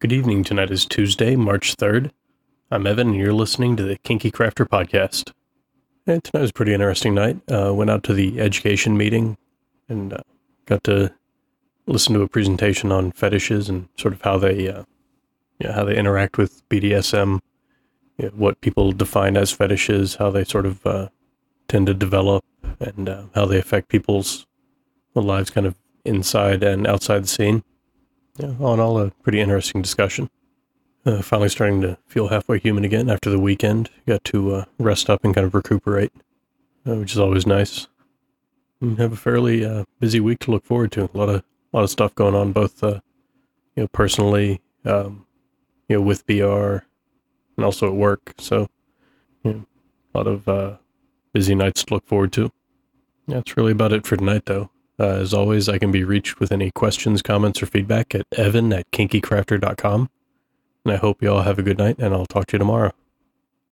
Good evening. Tonight is Tuesday, March 3rd. I'm Evan, and you're listening to the Kinky Crafter Podcast. And tonight was a pretty interesting night. Uh, went out to the education meeting and uh, got to listen to a presentation on fetishes and sort of how they, uh, how they interact with BDSM, you know, what people define as fetishes, how they sort of uh, tend to develop, and uh, how they affect people's lives kind of inside and outside the scene yeah, all in all, a pretty interesting discussion. Uh, finally starting to feel halfway human again after the weekend. Got to uh, rest up and kind of recuperate, uh, which is always nice. And have a fairly uh, busy week to look forward to. A lot of a lot of stuff going on, both uh, you know personally, um, you know with BR, and also at work. So, you know, a lot of uh, busy nights to look forward to. That's really about it for tonight, though. Uh, as always, I can be reached with any questions, comments, or feedback at evan at kinkycrafter.com. And I hope you all have a good night, and I'll talk to you tomorrow.